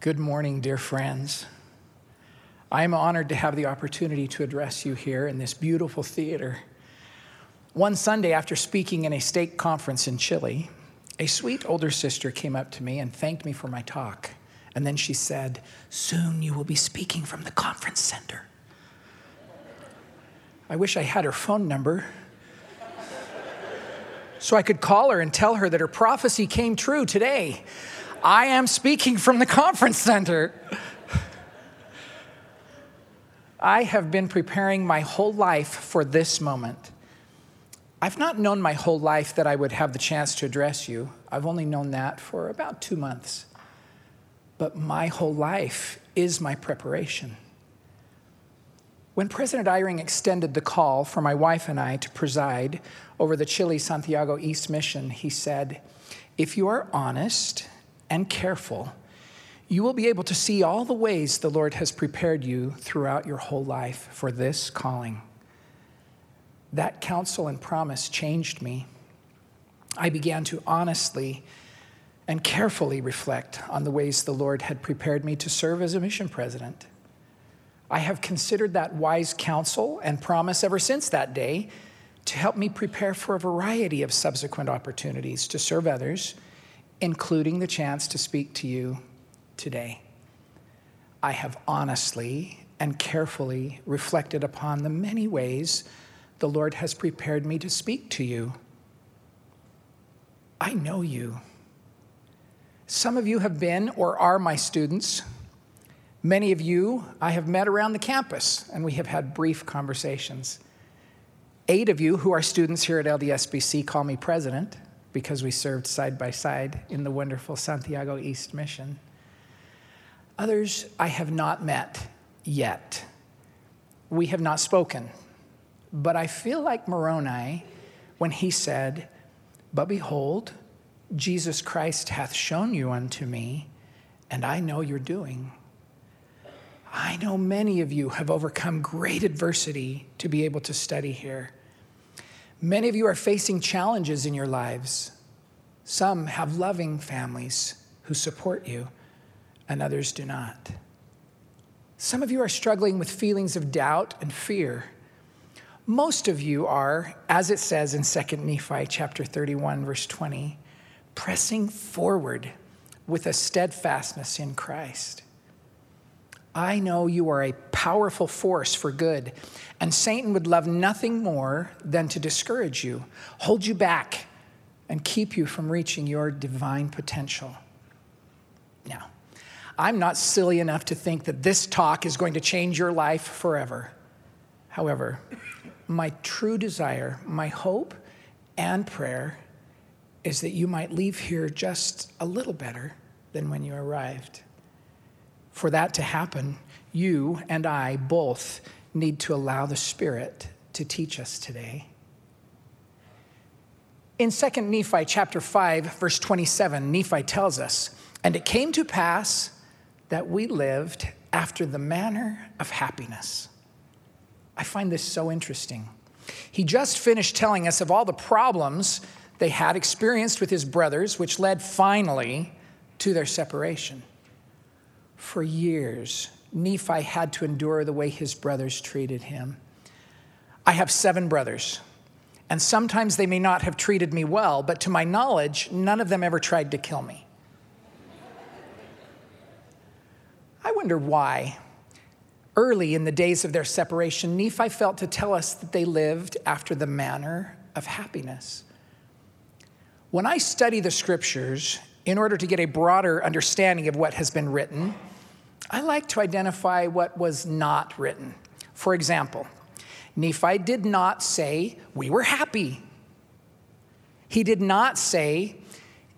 Good morning, dear friends. I am honored to have the opportunity to address you here in this beautiful theater. One Sunday, after speaking in a stake conference in Chile, a sweet older sister came up to me and thanked me for my talk. And then she said, Soon you will be speaking from the conference center. I wish I had her phone number so I could call her and tell her that her prophecy came true today. I am speaking from the conference center. I have been preparing my whole life for this moment. I've not known my whole life that I would have the chance to address you. I've only known that for about two months. But my whole life is my preparation. When President Eyring extended the call for my wife and I to preside over the Chile Santiago East Mission, he said, If you are honest and careful, you will be able to see all the ways the Lord has prepared you throughout your whole life for this calling. That counsel and promise changed me. I began to honestly and carefully reflect on the ways the Lord had prepared me to serve as a mission president. I have considered that wise counsel and promise ever since that day to help me prepare for a variety of subsequent opportunities to serve others, including the chance to speak to you today. I have honestly and carefully reflected upon the many ways the Lord has prepared me to speak to you. I know you. Some of you have been or are my students. Many of you I have met around the campus, and we have had brief conversations. Eight of you who are students here at LDSBC call me president because we served side by side in the wonderful Santiago East Mission. Others I have not met yet. We have not spoken. But I feel like Moroni when he said, But behold, Jesus Christ hath shown you unto me, and I know your doing. I know many of you have overcome great adversity to be able to study here. Many of you are facing challenges in your lives. Some have loving families who support you, and others do not. Some of you are struggling with feelings of doubt and fear. Most of you are, as it says in 2 Nephi chapter 31, verse 20, pressing forward with a steadfastness in Christ. I know you are a powerful force for good, and Satan would love nothing more than to discourage you, hold you back, and keep you from reaching your divine potential. Now, I'm not silly enough to think that this talk is going to change your life forever. However, my true desire, my hope, and prayer is that you might leave here just a little better than when you arrived. For that to happen, you and I both need to allow the Spirit to teach us today. In 2 Nephi chapter 5 verse 27, Nephi tells us, "And it came to pass that we lived after the manner of happiness." I find this so interesting. He just finished telling us of all the problems they had experienced with his brothers, which led finally to their separation. For years, Nephi had to endure the way his brothers treated him. I have seven brothers, and sometimes they may not have treated me well, but to my knowledge, none of them ever tried to kill me. I wonder why. Early in the days of their separation, Nephi felt to tell us that they lived after the manner of happiness. When I study the scriptures in order to get a broader understanding of what has been written, I like to identify what was not written. For example, Nephi did not say, We were happy. He did not say,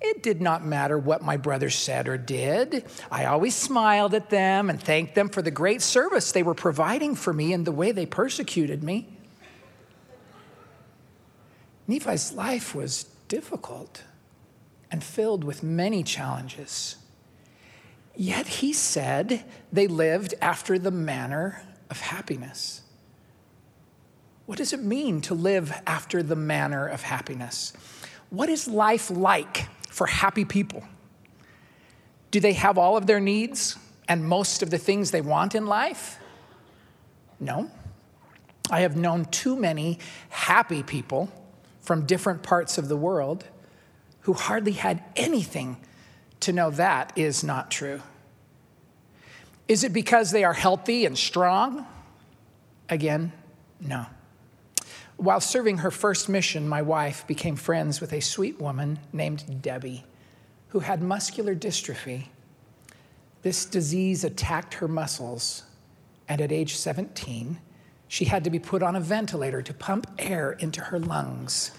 It did not matter what my brothers said or did. I always smiled at them and thanked them for the great service they were providing for me and the way they persecuted me. Nephi's life was difficult and filled with many challenges. Yet he said they lived after the manner of happiness. What does it mean to live after the manner of happiness? What is life like for happy people? Do they have all of their needs and most of the things they want in life? No. I have known too many happy people from different parts of the world who hardly had anything to know that is not true. Is it because they are healthy and strong? Again, no. While serving her first mission, my wife became friends with a sweet woman named Debbie who had muscular dystrophy. This disease attacked her muscles, and at age 17, she had to be put on a ventilator to pump air into her lungs,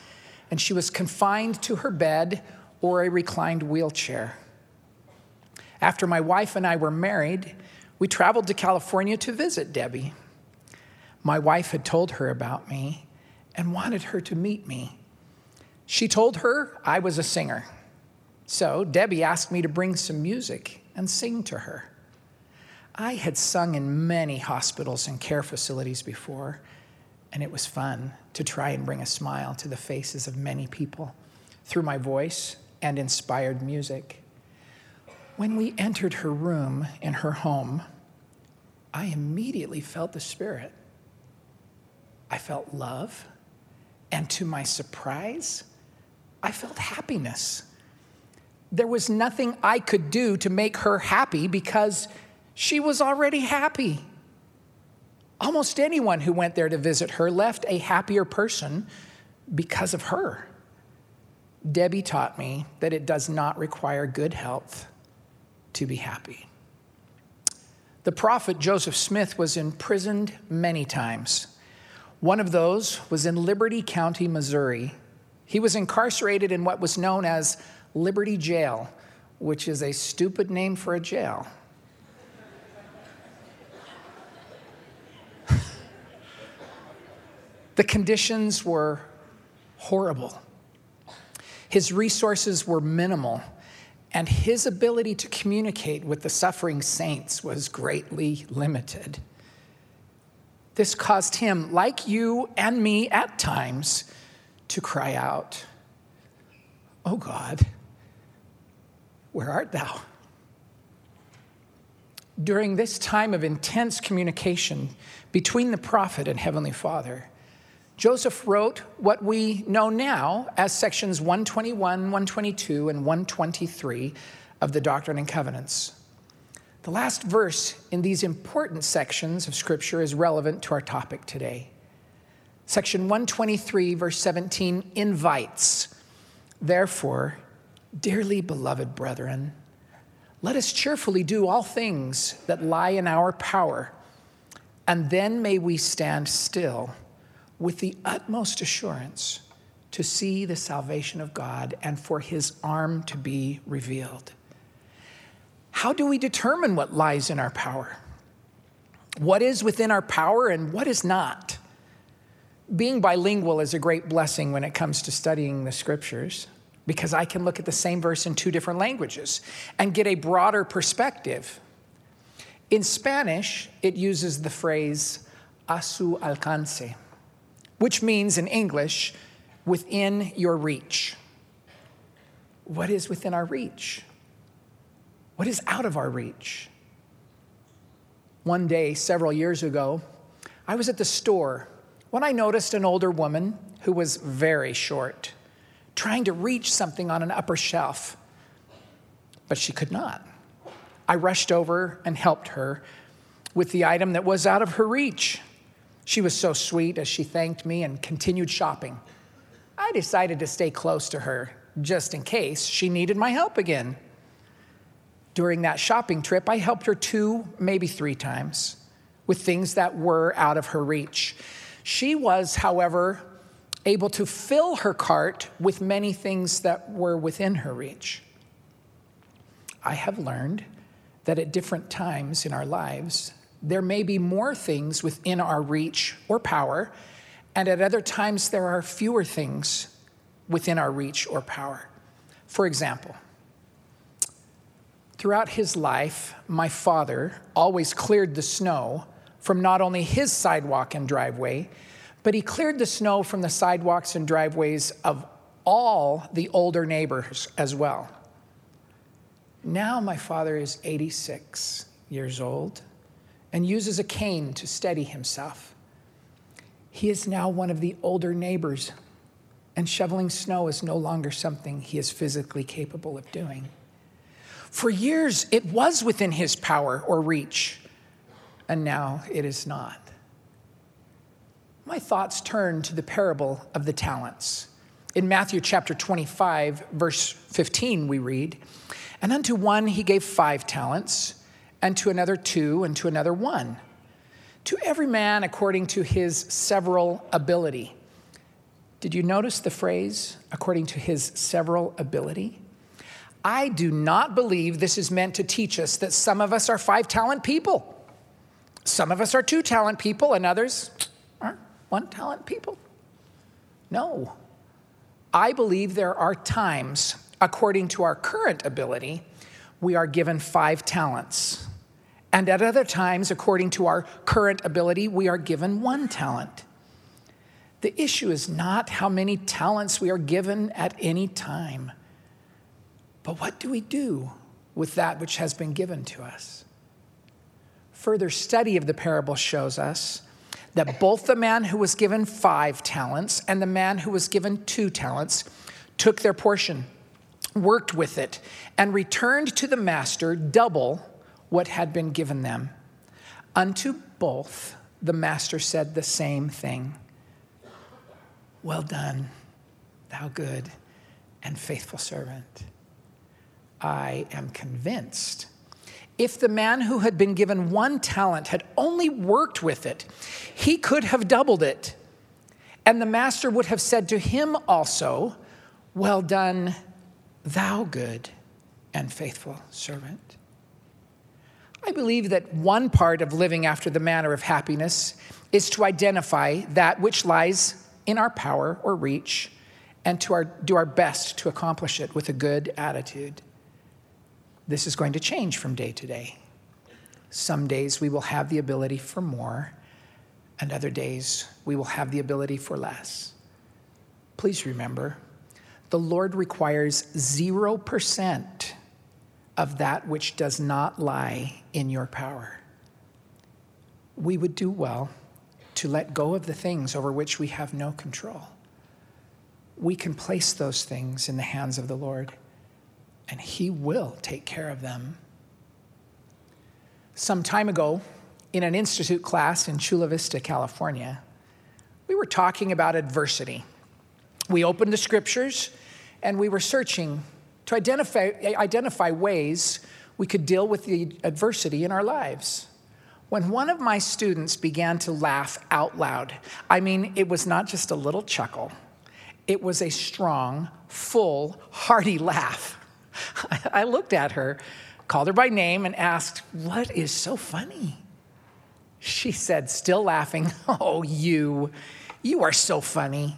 and she was confined to her bed or a reclined wheelchair. After my wife and I were married, we traveled to California to visit Debbie. My wife had told her about me and wanted her to meet me. She told her I was a singer. So Debbie asked me to bring some music and sing to her. I had sung in many hospitals and care facilities before, and it was fun to try and bring a smile to the faces of many people through my voice and inspired music. When we entered her room in her home, I immediately felt the Spirit. I felt love, and to my surprise, I felt happiness. There was nothing I could do to make her happy because she was already happy. Almost anyone who went there to visit her left a happier person because of her. Debbie taught me that it does not require good health to be happy. The prophet Joseph Smith was imprisoned many times. One of those was in Liberty County, Missouri. He was incarcerated in what was known as Liberty Jail, which is a stupid name for a jail. the conditions were horrible. His resources were minimal, and his ability to communicate with the suffering saints was greatly limited. This caused him, like you and me at times, to cry out, Oh God, where art thou? During this time of intense communication between the prophet and Heavenly Father, Joseph wrote what we know now as sections 121, 122, and 123 of the Doctrine and Covenants. The last verse in these important sections of Scripture is relevant to our topic today. Section 123, verse 17, invites, Therefore, dearly beloved brethren, let us cheerfully do all things that lie in our power, and then may we stand still with the utmost assurance to see the salvation of God and for his arm to be revealed. How do we determine what lies in our power? What is within our power and what is not? Being bilingual is a great blessing when it comes to studying the scriptures because I can look at the same verse in two different languages and get a broader perspective. In Spanish, it uses the phrase a su alcance which means in English, within your reach. What is within our reach? What is out of our reach? One day, several years ago, I was at the store when I noticed an older woman who was very short, trying to reach something on an upper shelf, but she could not. I rushed over and helped her with the item that was out of her reach. She was so sweet as she thanked me and continued shopping. I decided to stay close to her just in case she needed my help again. During that shopping trip, I helped her two, maybe three times with things that were out of her reach. She was, however, able to fill her cart with many things that were within her reach. I have learned that at different times in our lives, there may be more things within our reach or power, and at other times there are fewer things within our reach or power. For example, throughout his life, my father always cleared the snow from not only his sidewalk and driveway, but he cleared the snow from the sidewalks and driveways of all the older neighbors as well. Now my father is 86 years old and uses a cane to steady himself. He is now one of the older neighbors, and shoveling snow is no longer something he is physically capable of doing. For years, it was within his power or reach, and now it is not. My thoughts turn to the parable of the talents. In Matthew chapter 25, verse 15, we read, And unto one he gave five talents, and to another two, and to another one. To every man according to his several ability. Did you notice the phrase, according to his several ability? I do not believe this is meant to teach us that some of us are five talent people. Some of us are two talent people, and others aren't one talent people. No. I believe there are times, according to our current ability, we are given five talents. And at other times, according to our current ability, we are given one talent. The issue is not how many talents we are given at any time, but what do we do with that which has been given to us? Further study of the parable shows us that both the man who was given five talents and the man who was given two talents took their portion, worked with it, and returned to the master double what had been given them. Unto both the master said the same thing Well done, thou good and faithful servant. I am convinced if the man who had been given one talent had only worked with it, he could have doubled it. And the master would have said to him also, Well done, thou good and faithful servant. I believe that one part of living after the manner of happiness is to identify that which lies in our power or reach and to our, do our best to accomplish it with a good attitude. This is going to change from day to day. Some days we will have the ability for more, and other days we will have the ability for less. Please remember, the Lord requires 0% of that which does not lie in your power. We would do well to let go of the things over which we have no control. We can place those things in the hands of the Lord and He will take care of them. Some time ago, in an institute class in Chula Vista, California, we were talking about adversity. We opened the scriptures and we were searching to identify, identify ways we could deal with the adversity in our lives. When one of my students began to laugh out loud, I mean, it was not just a little chuckle, it was a strong, full, hearty laugh. I looked at her, called her by name, and asked, What is so funny? She said, still laughing, Oh, you, you are so funny.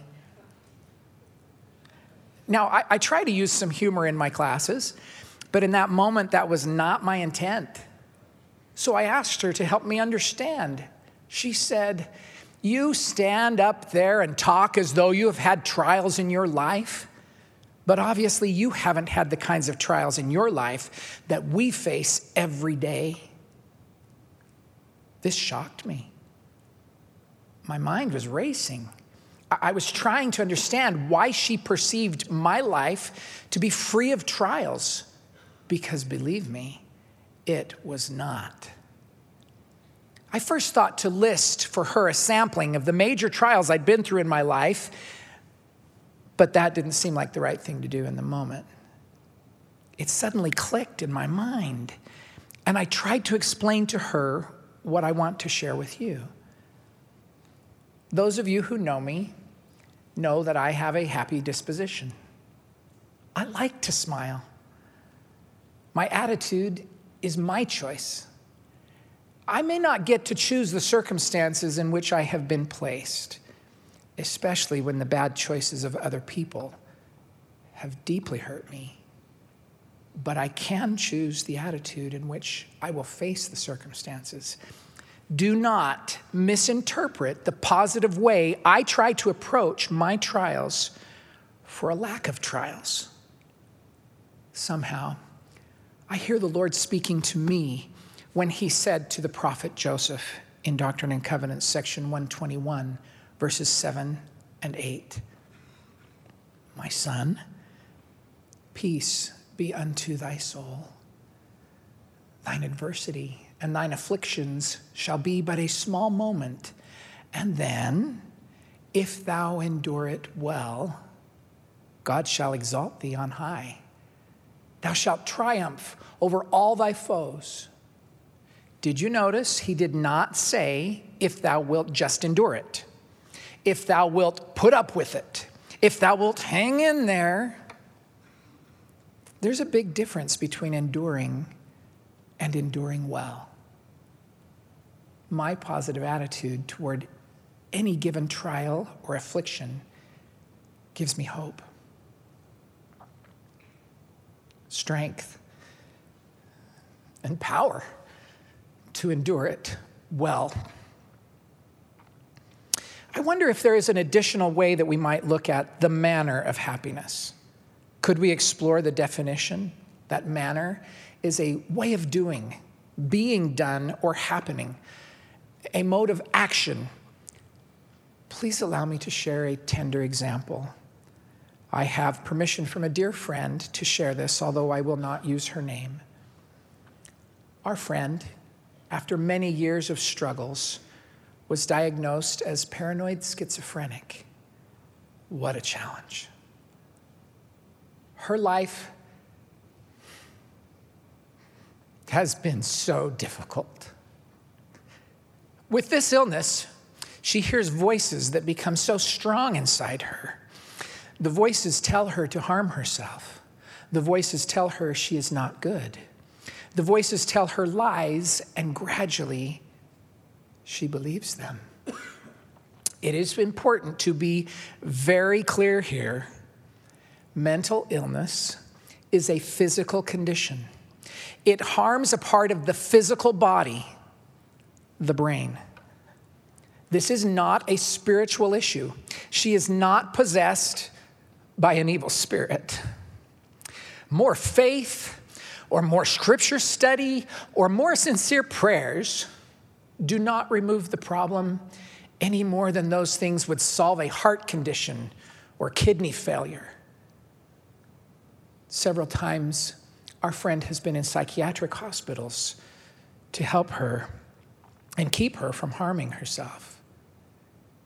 Now, I, I, try to use some humor in my classes, but in that moment, that was not my intent. So I asked her to help me understand. She said, You stand up there and talk as though you have had trials in your life. But obviously, you haven't had the kinds of trials in your life that we face every day. This shocked me. My mind was racing. I was trying to understand why she perceived my life to be free of trials, because believe me, it was not. I first thought to list for her a sampling of the major trials I'd been through in my life but that didn't seem like the right thing to do in the moment. It suddenly clicked in my mind, and I tried to explain to her what I want to share with you. Those of you who know me know that I have a happy disposition. I like to smile. My attitude is my choice. I may not get to choose the circumstances in which I have been placed especially when the bad choices of other people have deeply hurt me. But I can choose the attitude in which I will face the circumstances. Do not misinterpret the positive way I try to approach my trials for a lack of trials. Somehow, I hear the Lord speaking to me when he said to the prophet Joseph in Doctrine and Covenants, section 121, verses 7 and 8 My son, peace be unto thy soul. Thine adversity and thine afflictions shall be but a small moment, and then, if thou endure it well, God shall exalt thee on high. Thou shalt triumph over all thy foes. Did you notice he did not say, if thou wilt just endure it, if thou wilt put up with it, if thou wilt hang in there? There's a big difference between enduring and enduring well. My positive attitude toward any given trial or affliction gives me hope strength, and power to endure it well. I wonder if there is an additional way that we might look at the manner of happiness. Could we explore the definition? That manner is a way of doing, being done, or happening, a mode of action. Please allow me to share a tender example. I have permission from a dear friend to share this, although I will not use her name. Our friend, after many years of struggles, was diagnosed as paranoid schizophrenic. What a challenge. Her life has been so difficult. With this illness, she hears voices that become so strong inside her the voices tell her to harm herself. The voices tell her she is not good. The voices tell her lies, and gradually she believes them. It is important to be very clear here. Mental illness is a physical condition, it harms a part of the physical body, the brain. This is not a spiritual issue. She is not possessed by an evil spirit. More faith or more scripture study or more sincere prayers do not remove the problem any more than those things would solve a heart condition or kidney failure. Several times, our friend has been in psychiatric hospitals to help her and keep her from harming herself.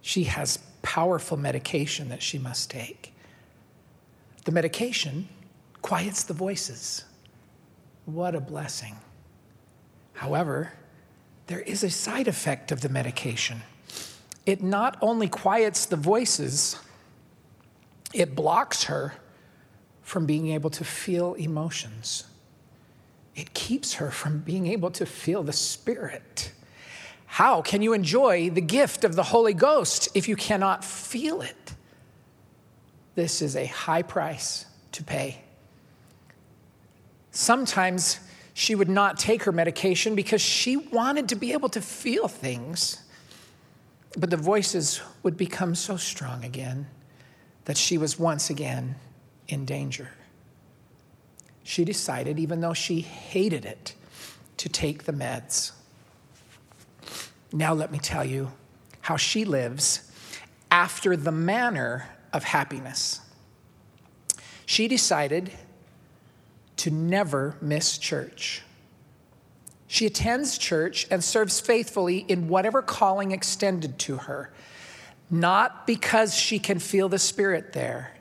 She has powerful medication that she must take. The medication quiets the voices. What a blessing. However, there is a side effect of the medication. It not only quiets the voices, it blocks her from being able to feel emotions. It keeps her from being able to feel the Spirit. How can you enjoy the gift of the Holy Ghost if you cannot feel it? This is a high price to pay. Sometimes she would not take her medication because she wanted to be able to feel things. But the voices would become so strong again that she was once again in danger. She decided, even though she hated it, to take the meds. Now, let me tell you how she lives after the manner of happiness. She decided to never miss church. She attends church and serves faithfully in whatever calling extended to her, not because she can feel the Spirit there,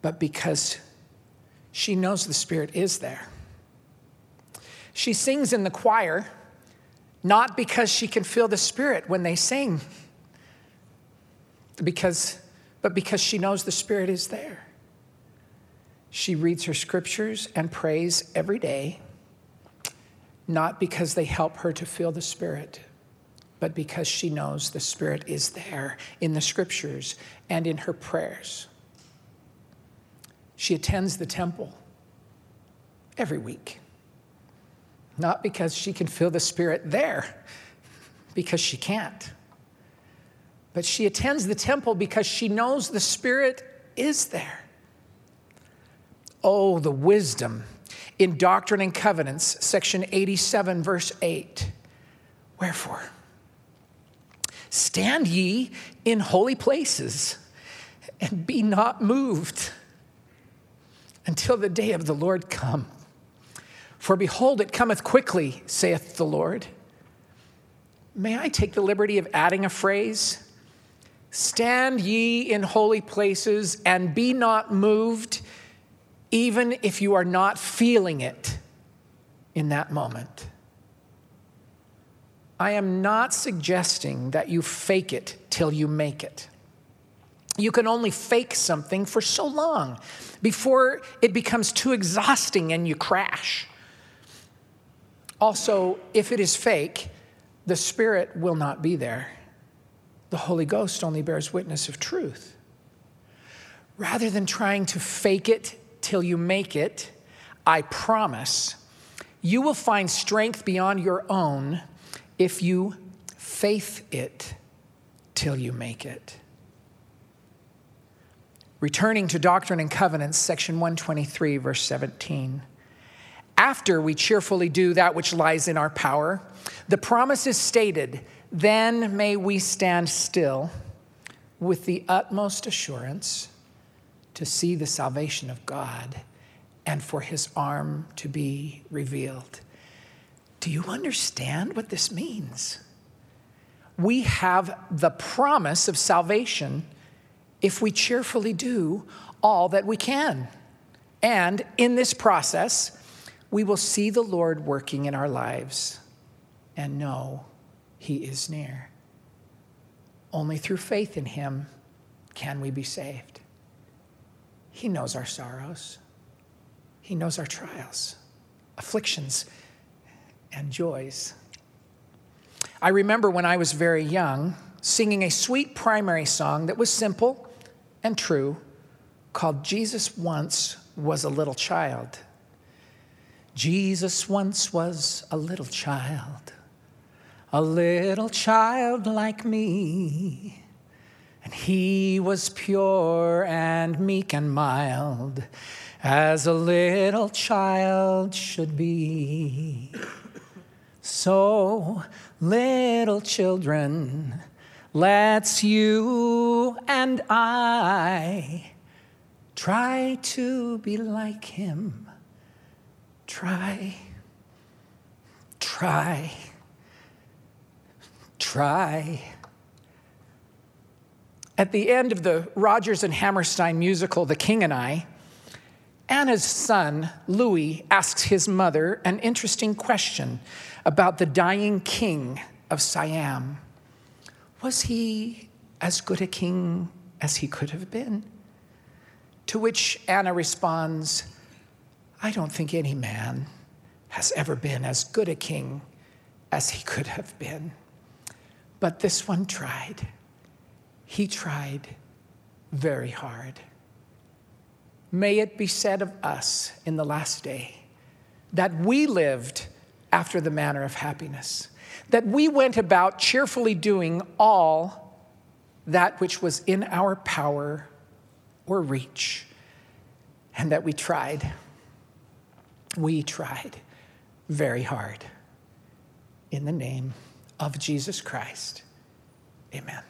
but because she knows the Spirit is there. She sings in the choir, not because she can feel the Spirit when they sing, because but because she knows the Spirit is there. She reads her scriptures and prays every day, not because they help her to feel the Spirit, but because she knows the Spirit is there in the scriptures and in her prayers. She attends the temple every week, not because she can feel the Spirit there, because she can't but she attends the temple because she knows the Spirit is there. Oh, the wisdom in Doctrine and Covenants, section 87, verse 8. Wherefore, stand ye in holy places and be not moved until the day of the Lord come. For behold, it cometh quickly, saith the Lord. May I take the liberty of adding a phrase? Stand ye in holy places and be not moved, even if you are not feeling it in that moment. I am not suggesting that you fake it till you make it. You can only fake something for so long before it becomes too exhausting and you crash. Also, if it is fake, the Spirit will not be there. The Holy Ghost only bears witness of truth. Rather than trying to fake it till you make it, I promise you will find strength beyond your own if you faith it till you make it. Returning to Doctrine and Covenants, section 123, verse 17. After we cheerfully do that which lies in our power, the promise is stated then may we stand still with the utmost assurance to see the salvation of God and for his arm to be revealed. Do you understand what this means? We have the promise of salvation if we cheerfully do all that we can. And in this process, we will see the Lord working in our lives and know he is near. Only through faith in him can we be saved. He knows our sorrows, he knows our trials, afflictions, and joys. I remember when I was very young singing a sweet primary song that was simple and true called Jesus Once Was a Little Child. Jesus once was a little child a little child like me. And he was pure and meek and mild, as a little child should be. So, little children, let's you and I try to be like him. Try, try try. At the end of the Rodgers and Hammerstein musical, The King and I, Anna's son, Louis, asks his mother an interesting question about the dying king of Siam. Was he as good a king as he could have been? To which Anna responds, I don't think any man has ever been as good a king as he could have been. But this one tried. He tried very hard. May it be said of us in the last day that we lived after the manner of happiness, that we went about cheerfully doing all that which was in our power or reach, and that we tried. We tried very hard in the name of Jesus Christ. Amen.